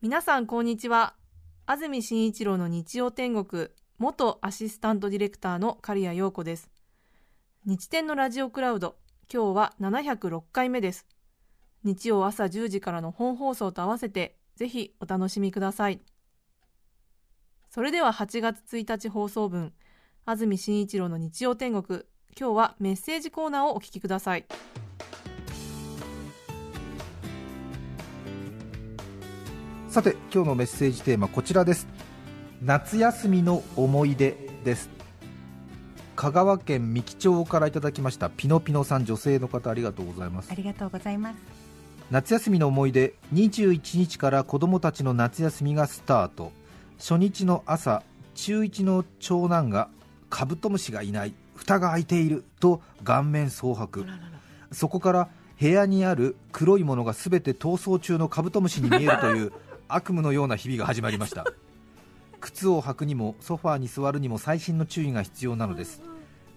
皆さんこんにちは。安住紳一郎の日曜天国元アシスタントディレクターの刈谷陽子です。日天のラジオクラウド今日は706回目です。日曜朝10時からの本放送と合わせてぜひお楽しみください。それでは8月1日放送分安住紳一郎の日曜天国今日はメッセージコーナーをお聞きください。さて今日のメッセージテーマこちらです。夏休みの思い出です。香川県三木町からいただきましたピノピノさん女性の方ありがとうございます。ありがとうございます。夏休みの思い出21日から子供たちの夏休みがスタート。初日の朝中1の長男がカブトムシがいない蓋が開いていると顔面蒼白。そこから部屋にある黒いものが全て逃走中のカブトムシに見えるという悪夢のような日々が始まりました。靴を履くにもソファーに座るにも細心の注意が必要なのです。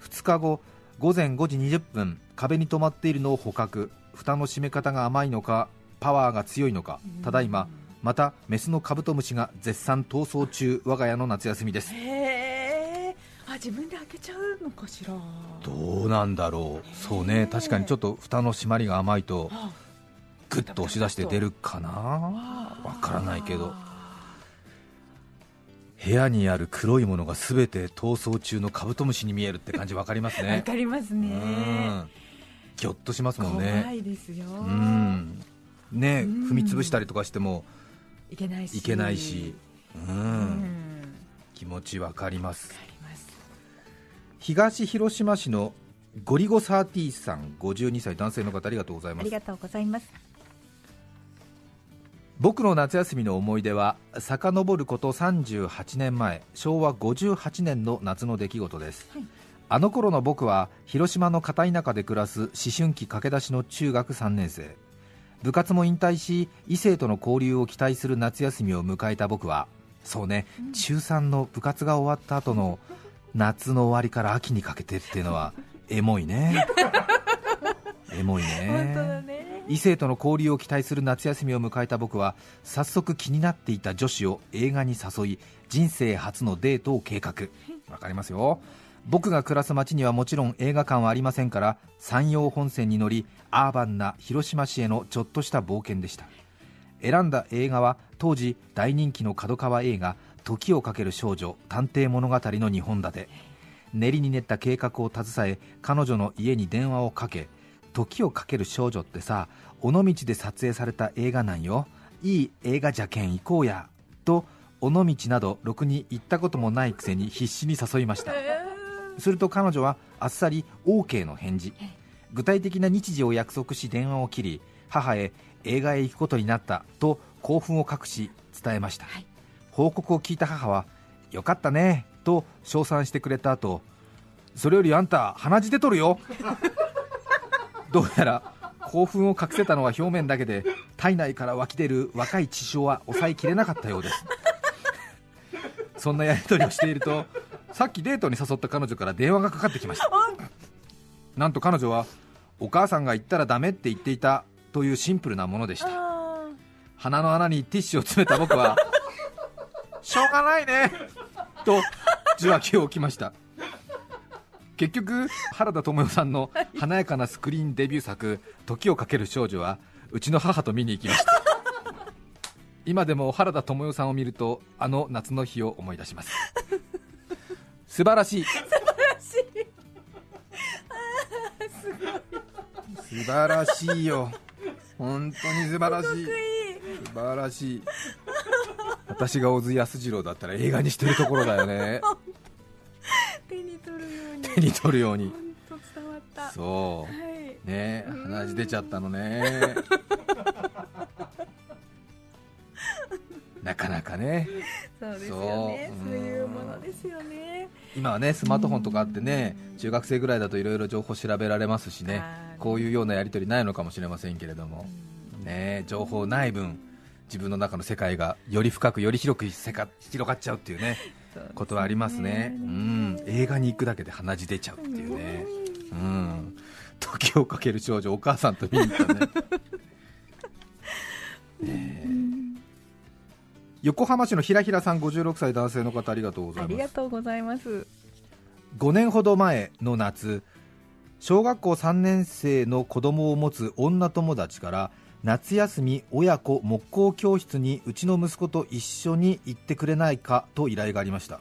2日後午前5時20分壁に止まっているのを捕獲。蓋の閉め方が甘いのかパワーが強いのか。ただいままたメスのカブトムシが絶賛逃走中。我が家の夏休みです。へえ。あ自分で開けちゃうのかしら。どうなんだろう。そうね。確かにちょっと蓋の閉まりが甘いと。あグッと押し出して出るかな？わからないけど。部屋にある黒いものが全て逃走中のカブトムシに見えるって感じわかります わねかりますね。うん。ぎょっとしますもん怖ねいですよ。うん。ねうん。踏み潰したりとかしてもいけないし。いけないし。ううん。ん気持ちわかります。わかります東広島市のゴリゴサーティーさん52歳男性の方ありがとうございますありがとうございます僕の夏休みの思い出は遡ること38年前昭和58年の夏の出来事です、はい。あの頃の僕は広島の片田舎で暮らす思春期駆け出しの中学3年生。部活も引退し異性との交流を期待する夏休みを迎えた僕はそうね、中3の部活が終わった後の夏の終わりから秋にかけてっていうのはエモいね。エモいね。本当だね異性との交流を期待する夏休みを迎えた僕は早速気になっていた女子を映画に誘い人生初のデートを計画。わかりますよ。僕が暮らす町にはもちろん映画館はありませんから山陽本線に乗りアーバンな広島市へのちょっとした冒険でした。選んだ映画は当時大人気の角川映画「時をかける少女探偵物語」の2本立て。練りに練った計画を携え彼女の家に電話をかけ時をかける少女ってさ尾道で撮影された映画なんよ。いい映画じゃけん行こうや。と尾道などろくに行ったこともないくせに必死に誘いました。すると彼女はあっさり OK の返事。具体的な日時を約束し電話を切り母へ映画へ行くことになった。と興奮を隠し伝えました、はい。報告を聞いた母はよかったね。と称賛してくれた後それよりあんた鼻血出とるよどうやら興奮を隠せたのは表面だけで体内から湧き出る若い血潮は抑えきれなかったようです。そんなやり取りをしているとさっきデートに誘った彼女から電話がかかってきました。なんと彼女はお母さんが言ったらダメって言っていたというシンプルなものでした。あ鼻の穴にティッシュを詰めた僕は しょうがないねと受話器を置きました結局原田知世さんの華やかなスクリーンデビュー作「時をかける少女」はうちの母と見に行きました。今でも原田知世さんを見るとあの夏の日を思い出します。素晴らしい。素晴らしい。よ。本当に素晴らしい。素晴らしい。私が小津安二郎だったら映画にしてるところだよね 手に取るように。本当伝わった。そう。はい。ね鼻血出ちゃったのね。なかなかね。そうですよね。そう。いうものですよね。今はねスマートフォンとかあってね中学生ぐらいだといろいろ情報調べられますしね。こういうようなやり取りないのかもしれませんけれども。ね情報ない分自分の中の世界がより深くより広く広がっちゃうっていうねことはありますね。うん。映画に行くだけで鼻血出ちゃうっていうね。うん。時をかける少女お母さんと見に行ったね。ねえ。横浜市のひらひらさん56歳男性の方ありがとうござあいます。りがとうございます。5年ほど前の夏小学校3年生の子供を持つ女友達から夏休み親子木工教室にうちの息子と一緒に行ってくれないかと依頼がありました。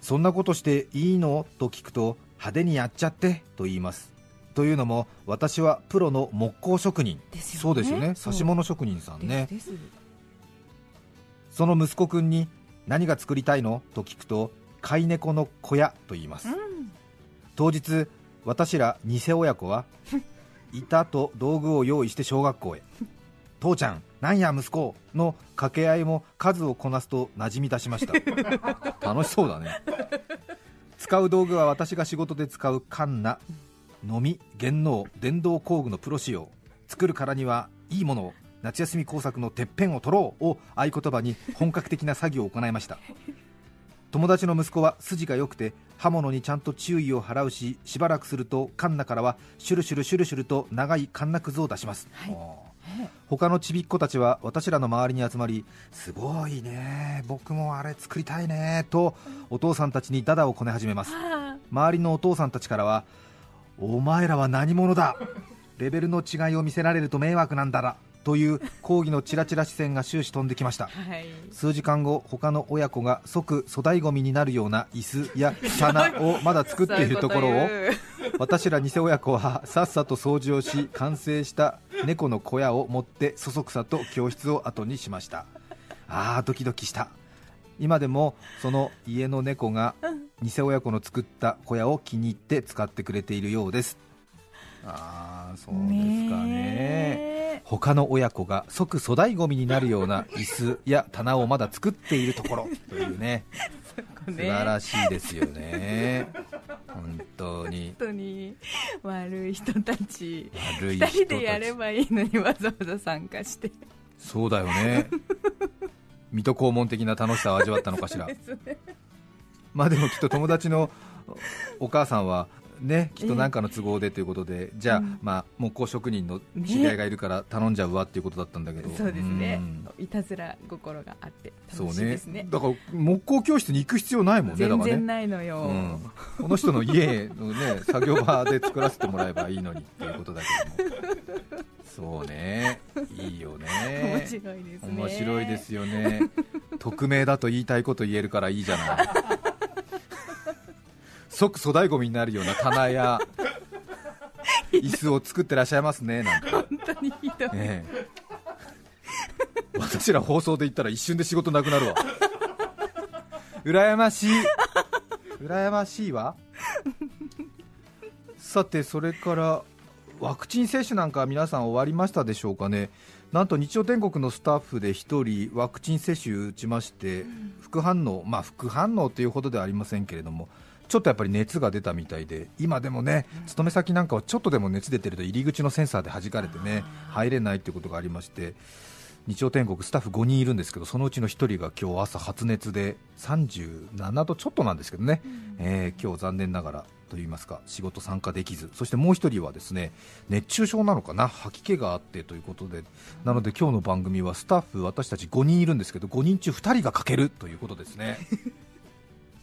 そんなことしていいの？と聞くと派手にやっちゃってと言います。というのも私はプロの木工職人。ね。そうですよね。指物職人さんね。その息子くんに何が作りたいの？と聞くと飼い猫の小屋と言います。うん。当日私ら偽親子は 板と道具を用意して小学校へ。父ちゃんなんや息子の掛け合いも数をこなすと馴染み出しました。楽しそうだね。使う道具は私が仕事で使うカンナのみ原能電動工具のプロ仕様。作るからにはいいものを。夏休み工作のてっぺんを取ろう。を合言葉に本格的な作業を行いました。友達の息子は筋が良くて刃物にちゃんと注意を払うししばらくするとカンナからはシュルシュルシュルシュルと長いカンナくずを出します、はい。他のちびっ子たちは私らの周りに集まりすごいね僕もあれ作りたいねとお父さんたちにダダをこね始めます。あ周りのお父さんたちからはお前らは何者だ？レベルの違いを見せられると迷惑なんだらという抗議のチラチラ視線が終始飛んできました。ーはい。数時間後他の親子が即粗大ごみになるような椅子や 棚をまだ作っているところを私ら偽親子はさっさと掃除をし完成した猫の小屋を持ってそそくさと教室を後にしました。ああドキドキした。今でもその家の猫が偽親子の作った小屋を気に入って使ってくれているようですああそうですかね。ね他の親子が即粗大ごみになるような椅子や棚をまだ作っているところというね。え素晴らしいですよね。本当に。本当に。悪い人たち。悪い二人人でやればいいのにわざわざ参加して。そうだよね。水戸黄門的な楽しさを味わったのかしら。ね。まあでもきっと友達のお母さんはねきっと何かの都合でということで、じゃあ、うん。まあ木工職人の知り合いがいるから頼んじゃうわっていうことだったんだけど、そうですね。ん。いたずら心があってそう楽しいねですね。だから木工教室に行く必要ないもんねだ全からね。然ないのよ、うん、この人の家のね 作業場で作らせてもらえばいいのにっていうことだけども。そうね。いいよね。面白いですね。面白いですよね。匿名だと言いたいこと言えるからいいじゃない即粗大ごみになるような棚や 椅子を作ってらっしゃいますねなんて、本当にひどい、ええ。私ら放送で言ったら一瞬で仕事なくなるわ。羨ましい。羨ましいわ。さてそれからワクチン接種なんかは皆さん終わりましたでしょうかね。なんと日曜天国のスタッフで1人ワクチン接種打ちまして副反応まあ副反応というほどではありませんけれどもちょっとやっぱり熱が出たみたいで今でもね勤め先なんかはちょっとでも熱出てると入り口のセンサーで弾かれてね入れないということがありまして日曜天国スタッフ5人いるんですけどそのうちの1人が今日朝発熱で37度ちょっとなんですけどね、えー今日残念ながらと言いますか仕事参加できず。そしてもう1人はですね熱中症なのかな？吐き気があってということで。なので今日の番組はスタッフ私たち5人いるんですけど5人中2人がかけるということですね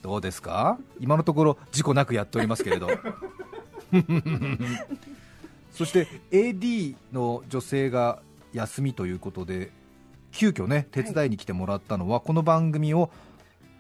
どうですか？今のところ事故なくやっておりますけれど。そして AD の女性が休みということで急遽ね手伝いに来てもらったのは、この番組を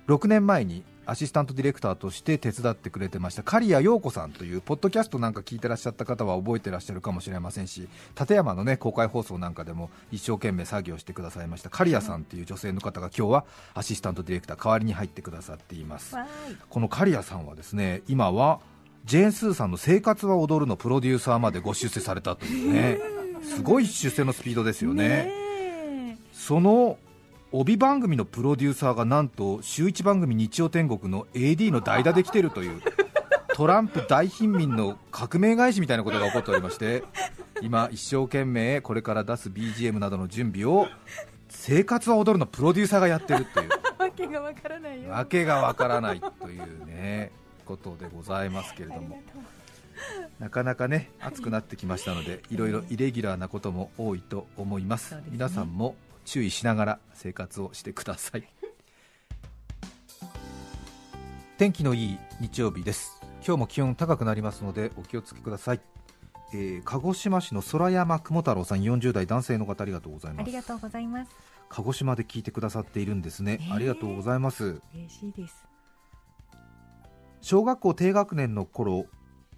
6年前にアシスタントディレクターとして手伝ってくれてました。刈谷陽子さんというポッドキャストなんか聞いてらっしゃった方は覚えてらっしゃるかもしれませんし立山のね公開放送なんかでも一生懸命作業してくださいました。刈谷さんという女性の方が今日はアシスタントディレクター代わりに入ってくださっています。わこの刈谷さんはですね今はジェーン・スーさんの「生活は踊る」のプロデューサーまでご出世されたというね。すごい出世のスピードですよね。その帯番組のプロデューサーがなんと週1番組日曜天国の AD の代打で来てるという トランプ大貧民の革命返しみたいなことが起こっておりまして 今一生懸命これから出す BGM などの準備を生活は踊るのプロデューサーがやってるっていう。わけがわからないよ。わけがわからないというねことでございますけれども。なかなかね暑くなってきましたのでいろいろイレギュラーなことも多いと思います。皆さんも注意しながら生活をしてください。天気のいい日曜日です。今日も気温高くなりますのでお気をつけください、えー鹿児島市の空山雲太郎さん40代男性の方ありがとうございます。ありがとうございます。鹿児島で聞いてくださっているんですね、ねえ。ありがとうございます。嬉しいです。小学校低学年の頃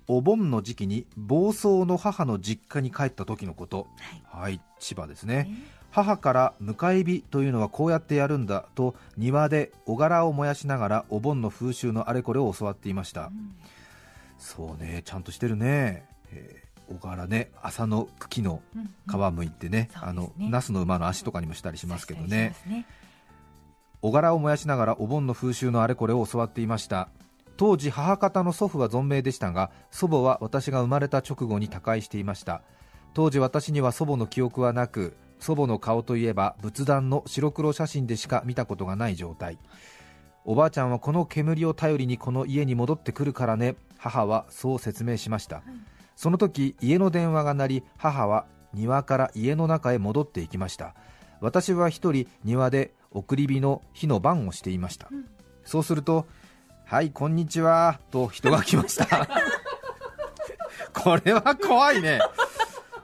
お盆の時期に房総の母の実家に帰った時のこと。はい。千葉ですね母から迎え火というのはこうやってやるんだと庭でお柄を燃やしながらお盆の風習のあれこれを教わっていました、うん。そうねちゃんとしてるね、えーお柄ね麻の茎のうん皮むいてね、そうですね。あのナスの馬の足とかにもしたりしますけどね。ね。お柄を燃やしながらお盆の風習のあれこれを教わっていました。当時母方の祖父は存命でしたが祖母は私が生まれた直後に他界していました。当時私には祖母の記憶はなく祖母の顔といえば仏壇の白黒写真でしか見たことがない状態。おばあちゃんはこの煙を頼りにこの家に戻ってくるからね。母はそう説明しました、その時家の電話が鳴り母は庭から家の中へ戻っていきました。私は一人庭で送り火の火の番をしていました、うん。そうすると「はいこんにちは」と人が来ました。これは怖いね。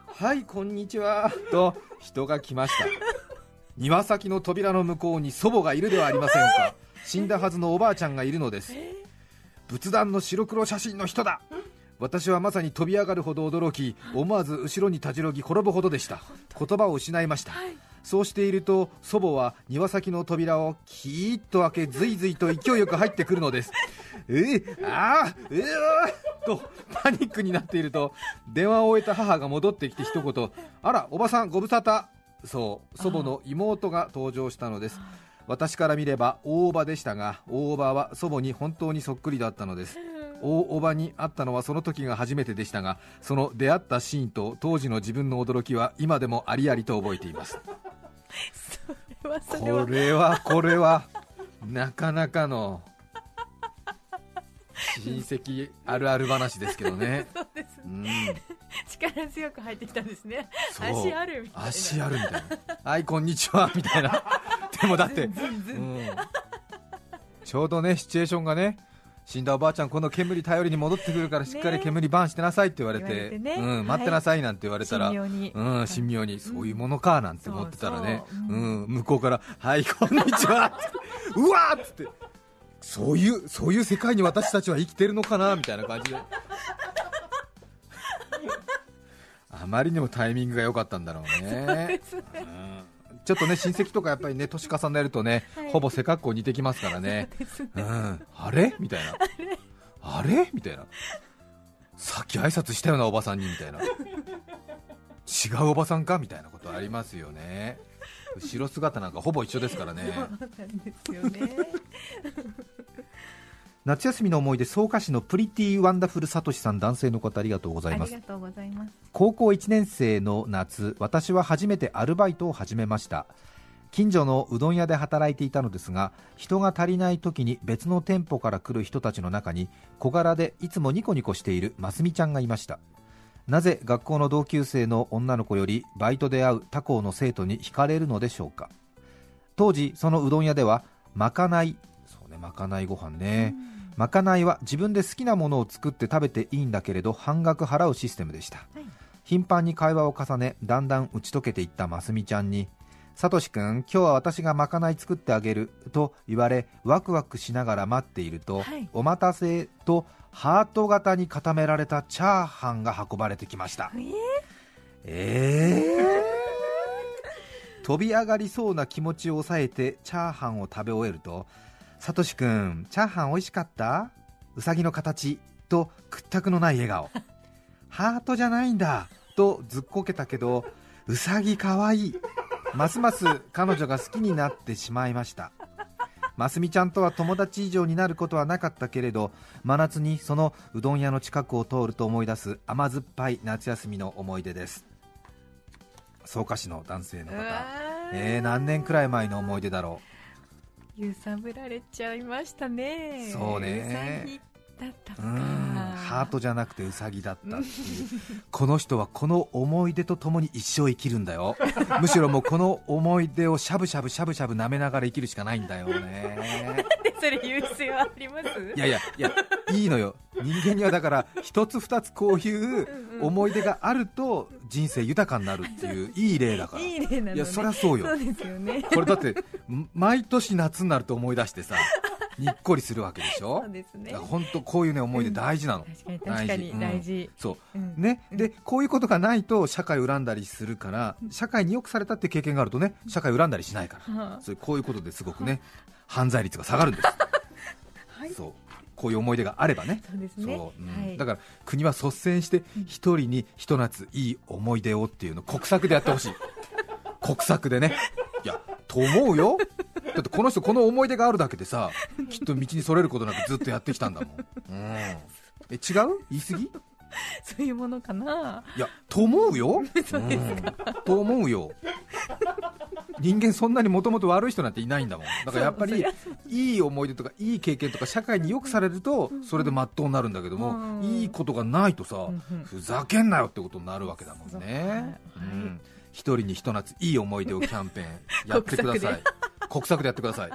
はいこんにちはと人が来ました。庭先の扉の向こうに祖母がいるではありませんか。死んだはずのおばあちゃんがいるのです。仏壇の白黒写真の人だ。私はまさに飛び上がるほど驚き思わず後ろにたじろぎ転ぶほどでした。言葉を失いました、そうしていると祖母は庭先の扉をキーッと開けずいずいと勢いよく入ってくるのです。えー、あーえー、とパニックになっていると電話を終えた母が戻ってきて一言あらおばさんご無沙汰。そう祖母の妹が登場したのです。私から見れば大おばでしたが大おばは祖母に本当にそっくりだったのです。大おばに会ったのはその時が初めてでしたがその出会ったシーンと当時の自分の驚きは今でもありありと覚えています。それはそれは。これはこれはなかなかの親戚あるある話ですけどね。そうですうん。力強く入ってきたんですね。足あるみたいな。足あるみたいなはいこんにちはみたいな。でもだって、うん。ちょうどねシチュエーションがね死んだおばあちゃんこの煙頼りに戻ってくるからしっかり煙バンしてなさいって言われてね。うん、待ってなさいなんて言われたら、神妙に。うん、神妙にそういうものかなんて思ってたらね、そうそう。うん向こうから「はいこんにちは」って。うわーっつってそういうそういう世界に私たちは生きてるのかなみたいな感じで。あまりにもタイミングが良かったんだろうね。うんちょっとね親戚とかやっぱりね年重ねるとね、はい。ほぼ背格好似てきますからね。ね。うん、あれ？みたいな。あれ？みたいな。さっき挨拶したようなおばさんにみたいな。違うおばさんか？みたいなことありますよね後ろ姿なんかほぼ一緒ですからね。そうなんですよね夏休みの思い出草加市のプリティワンダフルサトシさん男性の方ありがとうございます。ありがとうございます。高校1年生の夏私は初めてアルバイトを始めました。近所のうどん屋で働いていたのですが人が足りない時に別の店舗から来る人たちの中に小柄でいつもニコニコしているますみちゃんがいましたなぜ学校の同級生の女の子よりバイトで会う他校の生徒に惹かれるのでしょうか？当時そのうどん屋ではまかないそうねまかないご飯ね、まかないは自分で好きなものを作って食べていいんだけれど半額払うシステムでした、はい。頻繁に会話を重ねだんだん打ち解けていったますみちゃんに「さとしくん今日は私がまかない作ってあげる」と言われワクワクしながら待っていると「はいお待たせ」とハート型に固められたチャーハンが運ばれてきました。ええー、飛び上がりそうな気持ちを抑えてチャーハンを食べ終えると「さとしくんチャーハン美味しかった？うさぎの形」と屈託のない笑顔。ハートじゃないんだ！とずっこけたけどうさぎかわいい。ますます彼女が好きになってしまいましたますみちゃんとは友達以上になることはなかったけれど真夏にそのうどん屋の近くを通ると思い出す甘酸っぱい夏休みの思い出です。草加市の男性の方。えー、何年くらい前の思い出だろ揺さぶられちゃいましたね。そうね。だったううのかハートじゃなくてウサギだったっていう。この人はこの思い出とともに一生生きるんだよ。むしろもうこの思い出をしゃぶしゃぶしゃぶしゃぶ舐めながら生きるしかないんだよね。それ言う必要あります？いやいやいやいいのよ。人間にはだから一つ二つこういう思い出があると人生豊かになるっていう いい例だから。いい例なのね。いやそりゃそうよ。そうですよね。これだってん毎年夏になると思い出してさにっこりするわけでしょ？そうですね。本当こういうね思い出大事なの、確かに確かに大事。でこういうことがないと社会を恨んだりするから社会によくされたって経験があるとね社会を恨んだりしないから。はあ。そういうこういうことですごくね犯罪率が下がるんです、はい。そう。こういう思い出があればね。そうですね。そう。うん。はい。だから国は率先して一人にひと夏いい思い出をっていうのを国策でやってほしい。国策でね。いやと思うよだってこの人この思い出があるだけでさきっと道にそれることなくずっとやってきたんだもん、うん、え違う？言い過ぎ？そういうものかな。いやと思うよ、うん、と思うよ。人間そんなにもともと悪い人なんていないんだもん。だからやっぱりいい思い出とかいい経験とか社会によくされるとそれでまっとうになるんだけども、うん。いいことがないとさ、ふざけんなよってことになるわけだもんね、はいうん。一人にひと夏いい思い出をキャンペーンやってください国策でやってください。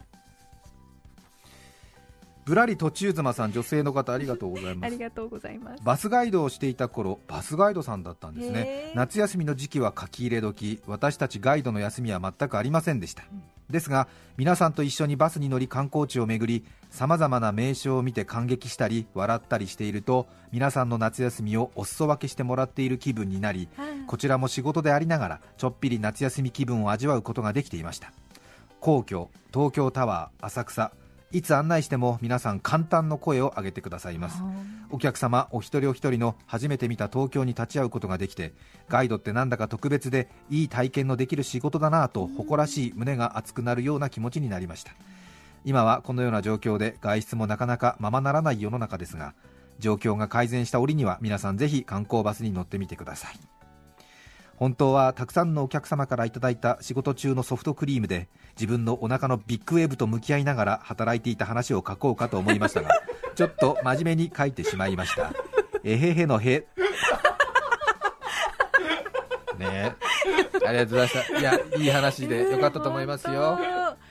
ぶらり途中妻さん女性の方ありがとうございます。ありがとうございます。バスガイドをしていた頃バスガイドさんだったんですね。夏休みの時期は書き入れ時。私たちガイドの休みは全くありませんでした、ですが皆さんと一緒にバスに乗り観光地を巡りさまざまな名所を見て感激したり笑ったりしていると皆さんの夏休みをお裾分けしてもらっている気分になりこちらも仕事でありながらちょっぴり夏休み気分を味わうことができていました皇居東京タワー浅草。いつ案内しても皆さん簡単の声を上げてくださいます。お客様お一人お一人の初めて見た東京に立ち会うことができてガイドってなんだか特別でいい体験のできる仕事だなぁと誇らしい胸が熱くなるような気持ちになりました。今はこのような状況で外出もなかなかままならない世の中ですが状況が改善した折には皆さんぜひ観光バスに乗ってみてください本当はたくさんのお客様からいただいた仕事中のソフトクリームで自分のお腹のビッグウェーブと向き合いながら働いていた話を書こうかと思いましたが ちょっと真面目に書いてしまいました。えへへのへ。ね。えありがとうございました。いやいい話でよかったと思いますよ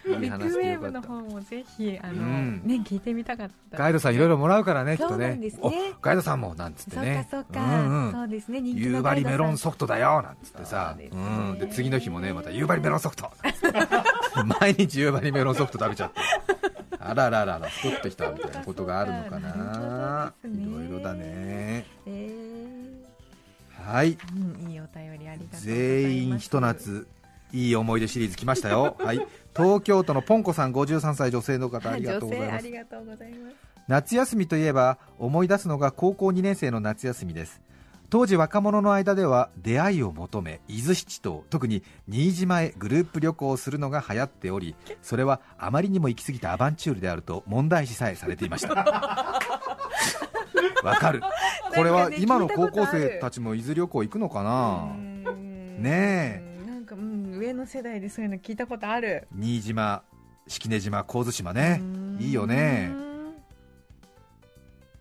ビッ話グウェーブの方もぜひあの、うん。ね聞いてみたかった。ガイドさんいろいろもらうからねきっとそうなねんですね。おガイドさんもなんつってそうねかそうか、んうん。そうですね。夕張メロンソフトだよなんつってさ。ねうん、で次の日もねまた夕張メロンソフト。毎日夕張メロンソフト食べちゃって。あらららら太ってきたみたいなことがあるのかな。いろいろだね。えはい。ーうん、いいお便りありがとう全員ひと夏いい思い出シリーズ来ましたよ。はい東京都のポンコさん53歳女性の方ありがとうございます。夏休みといえば思い出すのが高校2年生の夏休みです。当時若者の間では出会いを求め伊豆七島特に新島へグループ旅行をするのが流行っておりそれはあまりにも行き過ぎたアバンチュールであると問題視さえされていました。わかる。これは今の高校生たちも伊豆旅行行くのかな？ねえ上の世代でそういうの聞いたことある。新島式根島神津島ね。いいよね。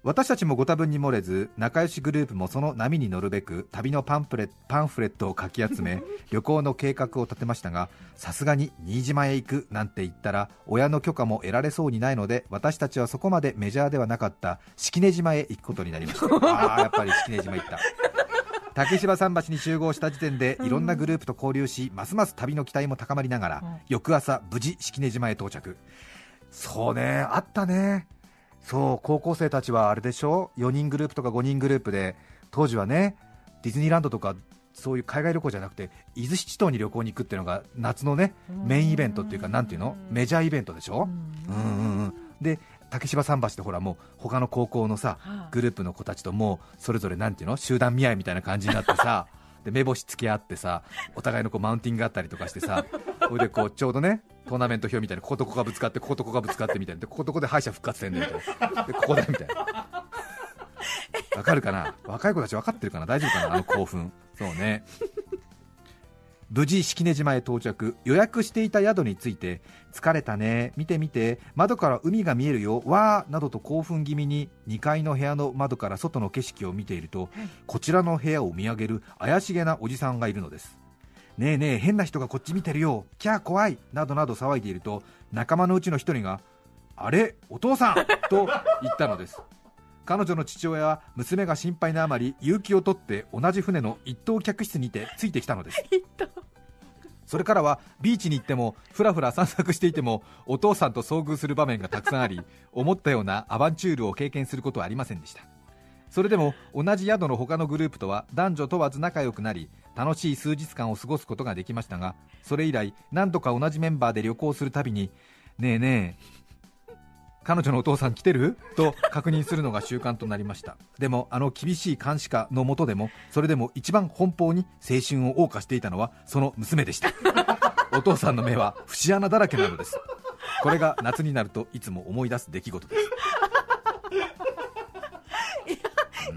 私たちもご多分に漏れず仲良しグループもその波に乗るべく旅のパンフレパンフレットをかき集め 旅行の計画を立てましたがさすがに新島へ行くなんて言ったら親の許可も得られそうにないので私たちはそこまでメジャーではなかった式根島へ行くことになりました。ああやっぱり式根島行った竹芝桟橋に集合した時点でいろんなグループと交流しますます旅の期待も高まりながら、うん。翌朝無事式根島へ到着。そうねあったね。そう高校生たちはあれでしょ？4人グループとか5人グループで当時はねディズニーランドとかそういう海外旅行じゃなくて伊豆七島に旅行に行くっていうのが夏のねメインイベントっていうかなんていうの？メジャーイベントでしょ？うんうんうん。で竹芝桟橋ってほらもう他の高校のさはあ。グループの子たちともうそれぞれなんていうの集団見合いみたいな感じになってさ で目星つけ合ってさお互いのこうマウンティングがあったりとかしてさそれでこうちょうどねトーナメント表みたいなこことここがぶつかってこことここがぶつかってみたいな。でこことここで敗者復活戦でみたいな。でここだみたいな。わかるかな？若い子たち分かってるかな？大丈夫かな？あの興奮。そうね無事式根島へ到着。予約していた宿について疲れたね見て見て窓から海が見えるよわーなどと興奮気味に2階の部屋の窓から外の景色を見ていると、こちらの部屋を見上げる怪しげなおじさんがいるのです。ねえねえ変な人がこっち見てるよキャー怖いなどなど騒いでいると仲間のうちの一人があれお父さんと言ったのです彼女の父親は娘が心配なあまり勇気を取って同じ船の一等客室にてついてきたのです。それからはビーチに行ってもふらふら散策していてもお父さんと遭遇する場面がたくさんあり 思ったようなアバンチュールを経験することはありませんでした。それでも同じ宿の他のグループとは男女問わず仲良くなり楽しい数日間を過ごすことができましたがそれ以来何度か同じメンバーで旅行するたびにねえねえ彼女のお父さん来てる？と確認するのが習慣となりました。でもあの厳しい監視下のもとでもそれでも一番奔放に青春を謳歌していたのはその娘でした。お父さんの目は節穴だらけなのです。これが夏になるといつも思い出す出来事です。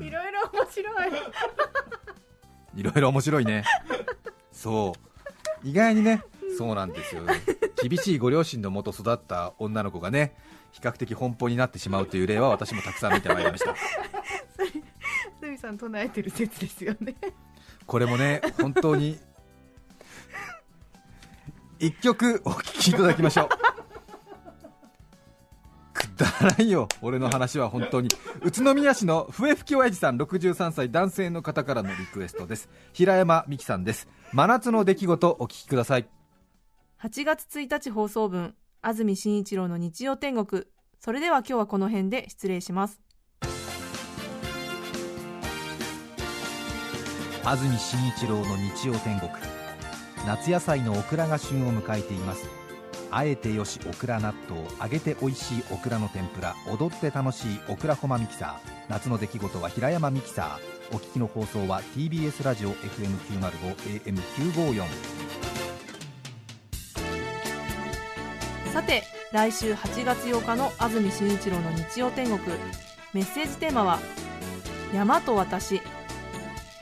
いろいろ面白い。いろいろ面白いね。そう。意外にねそうなんですよ 厳しいご両親のもと育った女の子がね比較的奔放になってしまうという例は私もたくさん見てまいりました。すみさん唱えてる説ですよねこれもね本当に一曲お聴きいただきましょうくだらないよ俺の話は本当に宇都宮市の笛吹き親父さん63歳男性の方からのリクエストです平山美樹さんです真夏の出来事お聞きください8月1日放送分安住紳一郎の日曜天国。それでは今日はこの辺で失礼します。安住紳一郎の日曜天国。夏野菜のオクラが旬を迎えています。あえてよしオクラ納豆揚げて美味しいオクラの天ぷら踊って楽しいオクラホマミキサー。夏の出来事は平山ミキサー。お聞きの放送は TBS ラジオ FM905 AM954 さて来週8月8日の安住紳一郎の日曜天国。メッセージテーマは「山と私」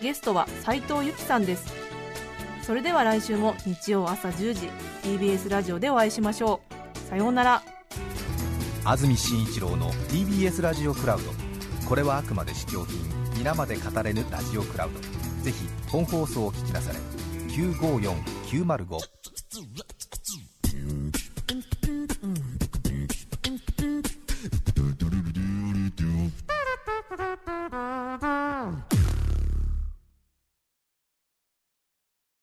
ゲストは斉藤由貴さんです。それでは来週も日曜朝10時 TBS ラジオでお会いしましょう。さようなら。安住紳一郎の TBS ラジオクラウド。これはあくまで試供品皆まで語れぬラジオクラウド。ぜひ本放送を聞きなされ。954905